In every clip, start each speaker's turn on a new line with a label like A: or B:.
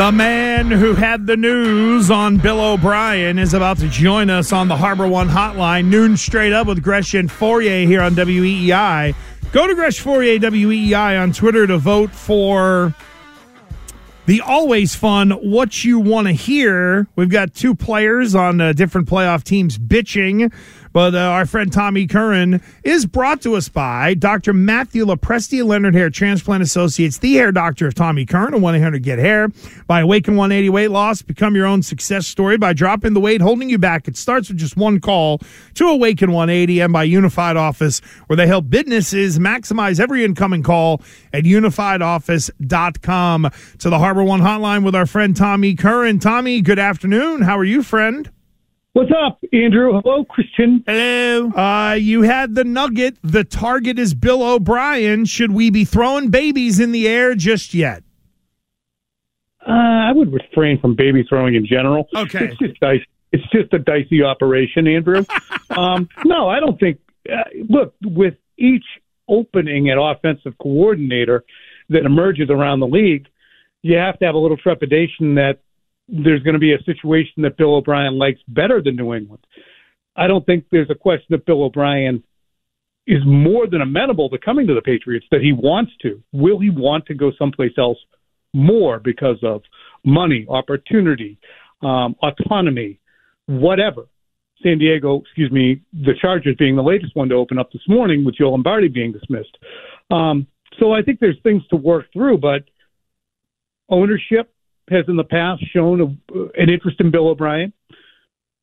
A: The man who had the news on Bill O'Brien is about to join us on the Harbor One hotline, noon straight up with Gresh Fauria here on WEEI. Go to Gresh Fauria WEEI on Twitter to vote for the always fun What You Want to Hear. We've got two players on uh, different playoff teams bitching but uh, our friend Tommy Curran is brought to us by Dr. Matthew Lopresti, Leonard Hair Transplant Associates, the hair doctor of Tommy Curran, and 1 800 Get Hair. By Awaken 180 Weight Loss, become your own success story by dropping the weight holding you back. It starts with just one call to Awaken 180 and by Unified Office, where they help businesses maximize every incoming call at unifiedoffice.com. To the Harbor One hotline with our friend Tommy Curran. Tommy, good afternoon. How are you, friend?
B: What's up, Andrew? Hello, Christian.
A: Hello. Uh, you had the nugget. The target is Bill O'Brien. Should we be throwing babies in the air just yet?
B: Uh, I would refrain from baby throwing in general.
A: Okay.
B: It's just dicey. It's just a dicey operation, Andrew. um, no, I don't think. Uh, look, with each opening at offensive coordinator that emerges around the league, you have to have a little trepidation that there's going to be a situation that Bill O'Brien likes better than New England. I don't think there's a question that Bill O'Brien is more than amenable to coming to the Patriots, that he wants to. Will he want to go someplace else more because of money, opportunity, um, autonomy, whatever? San Diego, excuse me, the Chargers being the latest one to open up this morning with Joe Lombardi being dismissed. Um, so I think there's things to work through, but ownership, has in the past shown a, an interest in Bill O'Brien.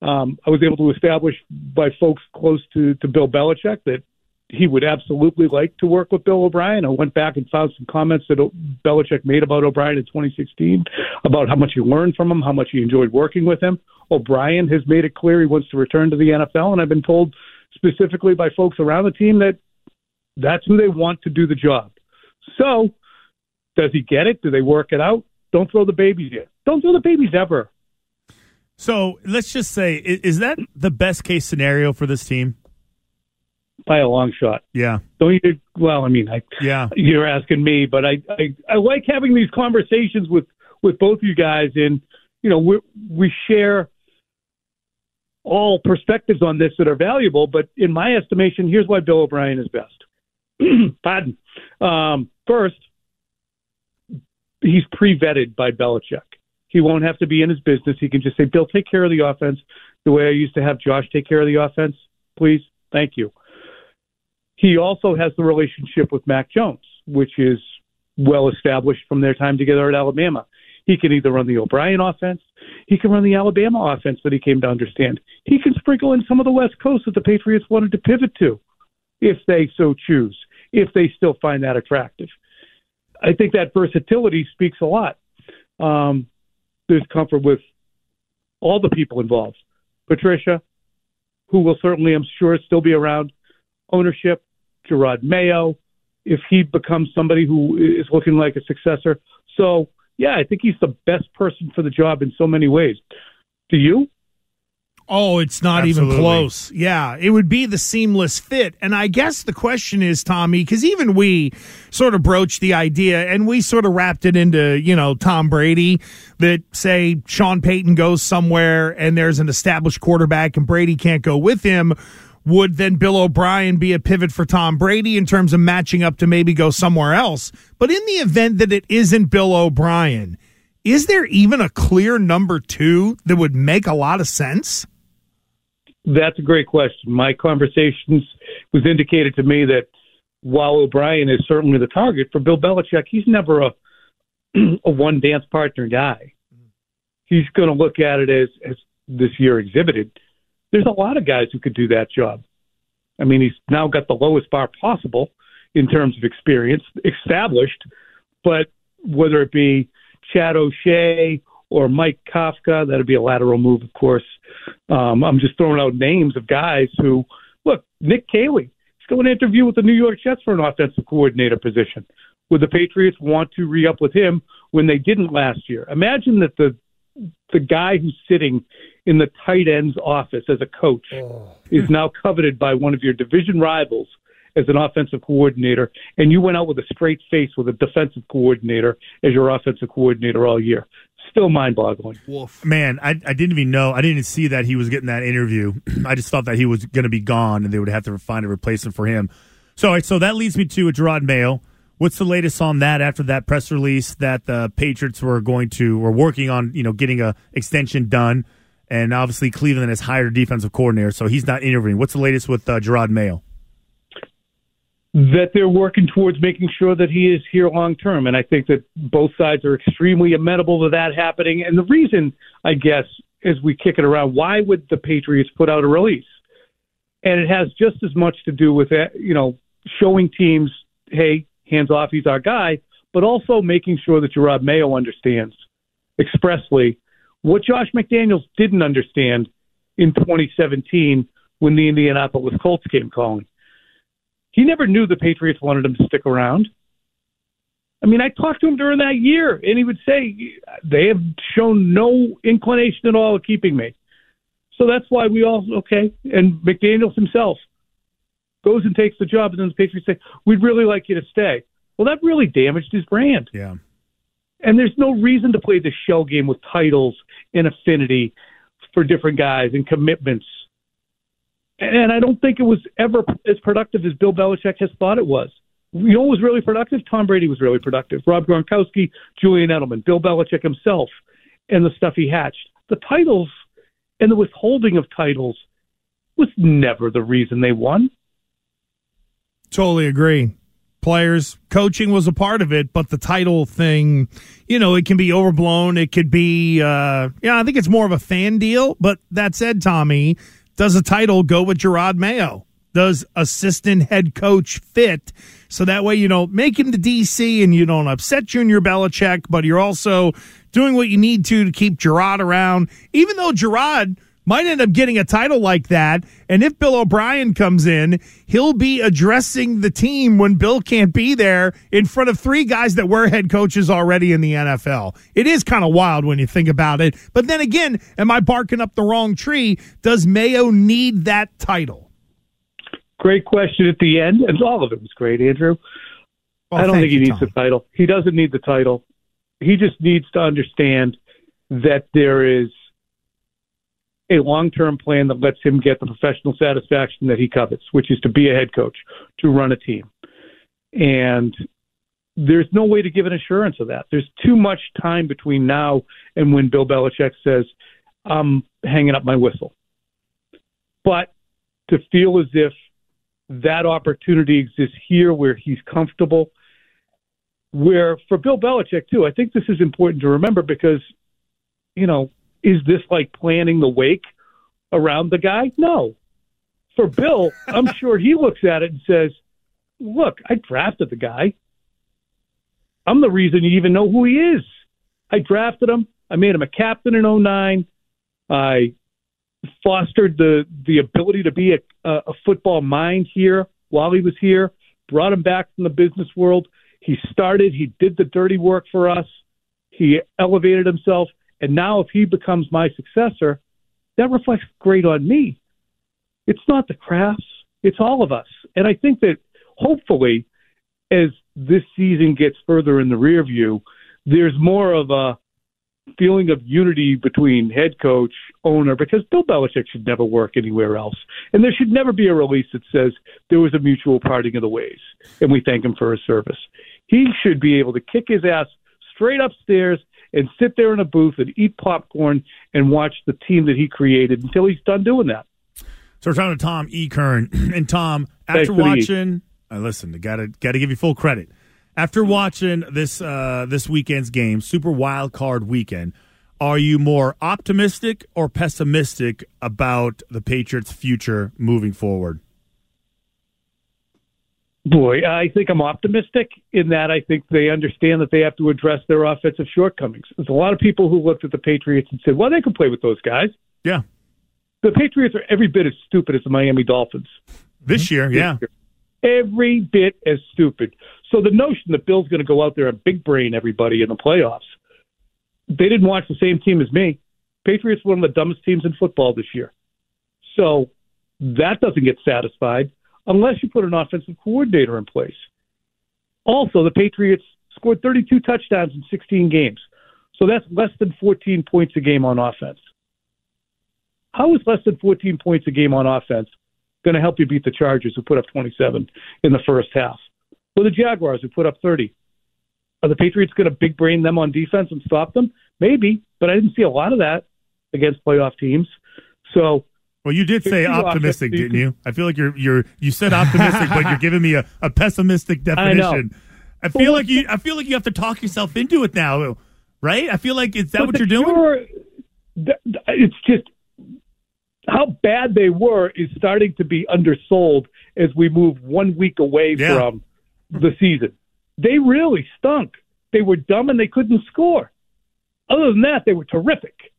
B: Um, I was able to establish by folks close to, to Bill Belichick that he would absolutely like to work with Bill O'Brien. I went back and found some comments that Belichick made about O'Brien in 2016 about how much he learned from him, how much he enjoyed working with him. O'Brien has made it clear he wants to return to the NFL, and I've been told specifically by folks around the team that that's who they want to do the job. So, does he get it? Do they work it out? Don't throw the babies yet. Don't throw the babies ever.
A: So let's just say, is that the best case scenario for this team?
B: By a long shot.
A: Yeah.
B: Don't you? Well, I mean, I,
A: yeah.
B: You're asking me, but I, I, I like having these conversations with with both of you guys, and you know, we we share all perspectives on this that are valuable. But in my estimation, here's why Bill O'Brien is best. Pardon. Um, first, he's pre-vetted by Belichick. He won't have to be in his business. He can just say, "Bill, take care of the offense the way I used to have Josh take care of the offense, please. Thank you." He also has the relationship with Mac Jones, which is well established from their time together at Alabama. He can either run the O'Brien offense, he can run the Alabama offense that he came to understand. He can sprinkle in some of the West Coast that the Patriots wanted to pivot to, if they so choose, if they still find that attractive. I think that versatility speaks a lot. Um, there's comfort with all the people involved. Patricia, who will certainly, I'm sure, still be around. Ownership, Jerod Mayo, if he becomes somebody who is looking like a successor. So, yeah, I think he's the best person for the job in so many ways. Do you?
A: Oh, it's not Absolutely. even close. Yeah, it would be the seamless fit. And I guess the question is, Tommy, because even we sort of broached the idea and we sort of wrapped it into, you know, Tom Brady that say Sean Payton goes somewhere and there's an established quarterback and Brady can't go with him. Would then Bill O'Brien be a pivot for Tom Brady in terms of matching up to maybe go somewhere else? But in the event that it isn't Bill O'Brien, is there even a clear number two that would make a lot of sense?
B: That's a great question. My conversations was indicated to me that while O'Brien is certainly the target for Bill Belichick, he's never a a one dance partner guy. He's going to look at it as as this year exhibited. There's a lot of guys who could do that job. I mean, he's now got the lowest bar possible in terms of experience established, but whether it be Chad O'Shea or Mike Kafka. That'd be a lateral move, of course. Um, I'm just throwing out names of guys who look. Nick Caley. He's going to interview with the New York Jets for an offensive coordinator position. Would the Patriots want to re up with him when they didn't last year? Imagine that the the guy who's sitting in the tight end's office as a coach oh. is now coveted by one of your division rivals as an offensive coordinator, and you went out with a straight face with a defensive coordinator as your offensive coordinator all year still mind boggling. Wolf.
C: Man, I, I didn't even know. I didn't see that he was getting that interview. I just thought that he was going to be gone and they would have to find a replacement for him. So, so that leads me to a Jerod Mayo. What's the latest on that after that press release that the Patriots were going to were working on, you know, getting a extension done, and obviously Cleveland has hired a defensive coordinator, so he's not interviewing. What's the latest with uh, Jerod Mayo?
B: That they're working towards making sure that he is here long term, and I think that both sides are extremely amenable to that happening. And the reason, I guess, as we kick it around, why would the Patriots put out a release? And it has just as much to do with that, you know, showing teams, hey, hands off, he's our guy, but also making sure that Jerod Mayo understands expressly what Josh McDaniels didn't understand in 2017 when the Indianapolis Colts came calling. He never knew the Patriots wanted him to stick around. I mean, I talked to him during that year, and he would say they have shown no inclination at all of keeping me. So that's why we all okay. And McDaniel's himself goes and takes the job, and then the Patriots say, "We'd really like you to stay." Well, that really damaged his brand.
C: Yeah.
B: And there's no reason to play the shell game with titles and affinity for different guys and commitments. And I don't think it was ever as productive as Bill Belichick has thought it was. You know, was really productive. Tom Brady was really productive. Rob Gronkowski, Julian Edelman, Bill Belichick himself, and the stuff he hatched. The titles and the withholding of titles was never the reason they won.
A: Totally agree. Players, coaching was a part of it, but the title thing, you know, it can be overblown. It could be, uh, yeah, I think it's more of a fan deal. But that said, Tommy, does a title go with Jerod Mayo? Does assistant head coach fit? So that way, you don't make him the DC and you don't upset Junior Belichick, but you're also doing what you need to to keep Gerard around. Even though Jerod might end up getting a title like that. And if Bill O'Brien comes in, he'll be addressing the team when Bill can't be there in front of three guys that were head coaches already in the NFL. It is kind of wild when you think about it. But then again, am I barking up the wrong tree? Does Mayo need that title?
B: Great question at the end, and all of it was great, Andrew. Well, I don't think he you, needs Tom. the title. He doesn't need the title. He just needs to understand that there is a long term plan that lets him get the professional satisfaction that he covets, which is to be a head coach, to run a team. And there's no way to give an assurance of that. There's too much time between now and when Bill Belichick says, I'm hanging up my whistle. But to feel as if that opportunity exists here where he's comfortable, where for Bill Belichick, too, I think this is important to remember because, you know, is this like planning the wake around the guy? No. For Bill, I'm sure he looks at it and says, look, I drafted the guy. I'm the reason you even know who he is. I drafted him. I made him a captain in 09. I fostered the the ability to be a, a football mind here while he was here. Brought him back from the business world. He started. He did the dirty work for us. He elevated himself. And now, if he becomes my successor, that reflects great on me. It's not the Krafts, it's all of us. And I think that hopefully, as this season gets further in the rear view, there's more of a feeling of unity between head coach, owner, because Bill Belichick should never work anywhere else. And there should never be a release that says there was a mutual parting of the ways and we thank him for his service. He should be able to kick his ass straight upstairs and sit there in a booth and eat popcorn and watch the team that he created until he's done doing that.
C: So we're talking to Tom E. Curran. and Tom, after watching, uh, listen, got to got to give you full credit. After watching this uh, this weekend's game, Super Wild Card Weekend, are you more optimistic or pessimistic about the Patriots' future moving forward?
B: Boy, I think I'm optimistic in that I think they understand that they have to address their offensive shortcomings. There's a lot of people who looked at the Patriots and said, well, they can play with those guys.
C: Yeah.
B: The Patriots are every bit as stupid as the Miami Dolphins.
C: This year, yeah.
B: Every bit as stupid. So the notion that Bill's going to go out there and big brain everybody in the playoffs, they didn't watch the same team as me. Patriots were one of the dumbest teams in football this year. So that doesn't get satisfied unless you put an offensive coordinator in place. Also, the Patriots scored 32 touchdowns in 16 games. So that's less than 14 points a game on offense. How is less than 14 points a game on offense going to help you beat the Chargers, who put up 27 in the first half? Or the Jaguars, who put up 30? Are the Patriots going to big brain them on defense and stop them? Maybe, but I didn't see a lot of that against playoff teams. So
C: well, you did say optimistic, didn't you? I feel like you're you're you said optimistic, but you're giving me a, a pessimistic definition. I, I feel well, like you I feel like you have to talk yourself into it now, right? I feel like is that what you're doing?
B: It's just how bad they were is starting to be undersold as we move one week away yeah. from the season. They really stunk. They were dumb and they couldn't score. Other than that, they were terrific.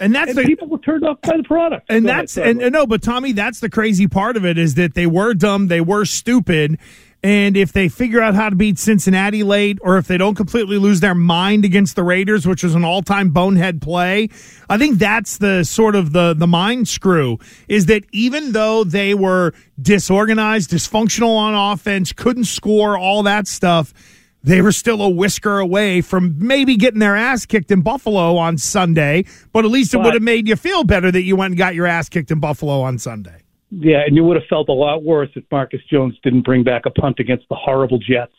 A: And that's
B: and
A: the,
B: people were turned off by the product.
A: And Go that's ahead, and, and no, but Tommy, that's the crazy part of it is that they were dumb, they were stupid, and if they figure out how to beat Cincinnati late, or if they don't completely lose their mind against the Raiders, which was an all-time bonehead play, I think that's the sort of the the mind screw. Is that even though they were disorganized, dysfunctional on offense, couldn't score, all that stuff they were still a whisker away from maybe getting their ass kicked in Buffalo on Sunday, but at least it would have made you feel better that you went and got your ass kicked in Buffalo on Sunday.
B: Yeah, and you would have felt a lot worse if Marcus Jones didn't bring back a punt against the horrible Jets.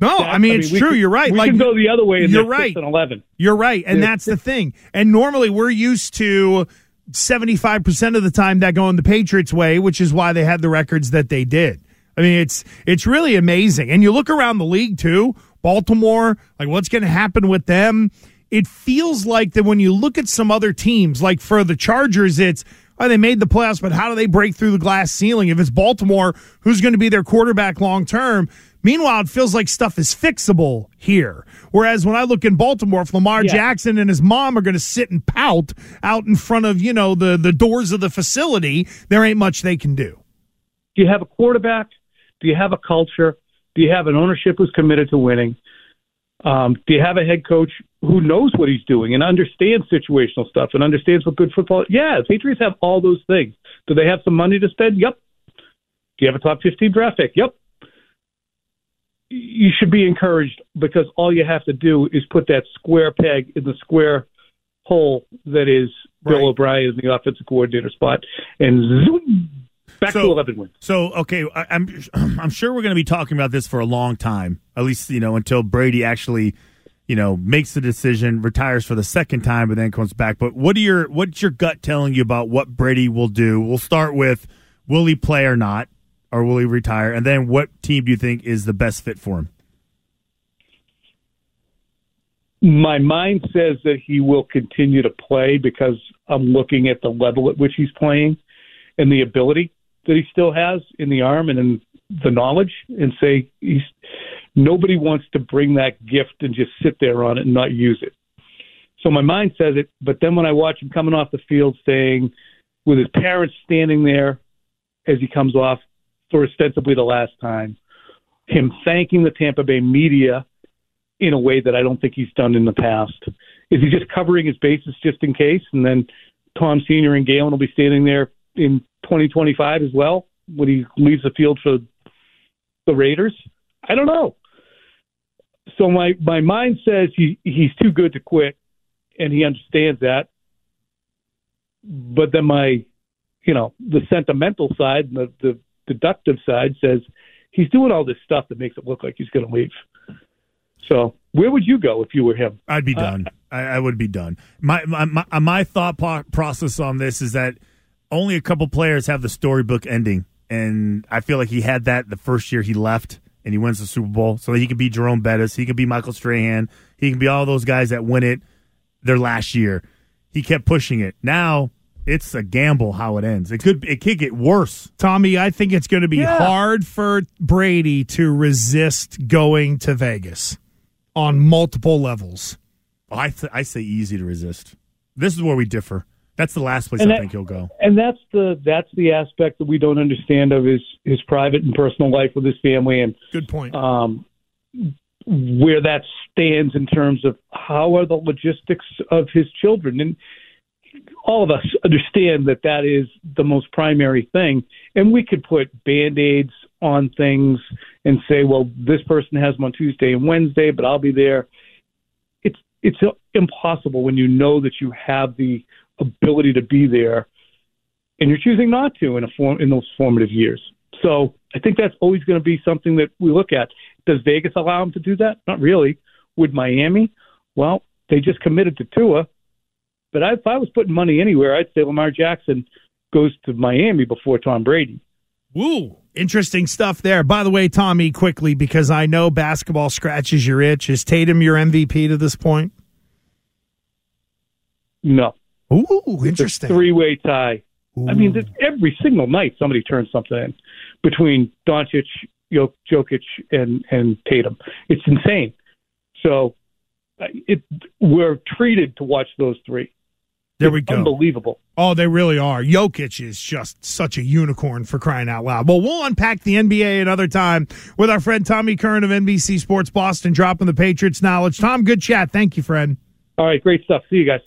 A: No, that, I mean it's I mean, true. Could, you're right.
B: We
A: like,
B: can go the other way.
A: you're right.
B: and eleven.
A: You're right, and that's the thing. And normally we're used to seventy five percent of the time that going the Patriots' way, which is why they had the records that they did. I mean, it's it's really amazing. And you look around the league too, Baltimore, like what's going to happen with them? It feels like that when you look at some other teams, like for the Chargers, it's oh, they made the playoffs, but how do they break through the glass ceiling? If it's Baltimore, who's going to be their quarterback long term? Meanwhile, it feels like stuff is fixable here. Whereas when I look in Baltimore, if Lamar yeah. Jackson and his mom are going to sit and pout out in front of, you know, the, the doors of the facility, there ain't much they can do.
B: Do you have a quarterback do you have a culture? Do you have an ownership who's committed to winning? Um, do you have a head coach who knows what he's doing and understands situational stuff and understands what good football? Yeah, the Patriots have all those things. Do they have some money to spend? Yep. Do you have a top 15 draft pick? Yep. You should be encouraged because all you have to do is put that square peg in the square hole that is Bill right. O'Brien in the offensive coordinator spot, and zoom, Back so, to 11 wins.
C: So, okay, I, am I'm, I'm sure we're going to be talking about this for a long time, at least, you know, until Brady actually, you know, makes the decision, retires for the second time, but then comes back. But what are your, what's your gut telling you about what Brady will do? We'll start with will he play or not, or will he retire? And then what team do you think is the best fit for him?
B: My mind says that he will continue to play because I'm looking at the level at which he's playing and the ability that he still has in the arm and in the knowledge and say he's nobody wants to bring that gift and just sit there on it and not use it. So my mind says it, but then when I watch him coming off the field saying with his parents standing there as he comes off for ostensibly the last time, him thanking the Tampa Bay media in a way that I don't think he's done in the past. Is he just covering his bases just in case? And then Tom Senior and Galynn will be standing there in 2025 as well when he leaves the field for the Raiders? I don't know. So my my mind says he he's too good to quit, and he understands that. But then my, you know, the sentimental side, the the deductive side says he's doing all this stuff that makes it look like he's going to leave. So where would you go if you were him?
C: I'd be uh, done. Uh, I, I, would be done. My my my, my thought process on this is that only a couple players have the storybook ending, and I feel like he had that the first year he left, and he wins the Super Bowl, so he could be Jerome Bettis, he could be Michael Strahan, he can be all those guys that win it their last year. He kept pushing it. Now it's a gamble how it ends. It could it could get worse.
A: Tommy, I think it's going to be yeah. hard for Brady to resist going to Vegas on multiple levels.
C: I th- I say easy to resist. This is where we differ. That's the last place and I that, think he'll go.
B: And that's the that's the aspect that we don't understand of his his private and personal life with his family and
A: good point.
B: Um, where that stands in terms of how are the logistics of his children and all of us understand that that is the most primary thing and we could put band-aids on things and say well this person has them on tuesday and wednesday but i'll be there it's it's impossible when you know that you have the ability to be there, and you're choosing not to in a form in those formative years. So I think that's always going to be something that we look at. Does Vegas allow them to do that? Not really. Would Miami? Well, they just committed to Tua. But I, if I was putting money anywhere, I'd say Lamar Jackson goes to Miami before Tom Brady.
A: Woo. Interesting stuff there. By the way, Tommy, quickly, because I know basketball scratches your itch. Is Tatum your MVP to this point?
B: No.
A: Ooh, interesting.
B: Three way tie. Ooh. I mean, every single night somebody turns something in between Doncic, Jokic, and and Tatum. It's insane. So, uh, it we're treated to watch those three.
A: There we go.
B: Unbelievable.
A: Oh, they really are. Jokic is just such a unicorn for crying out loud. Well, we'll unpack the NBA another time with our friend Tommy Curran of NBC Sports Boston, dropping the Patriots knowledge. Tom, good chat. Thank you, friend.
B: All right, great stuff. See you guys.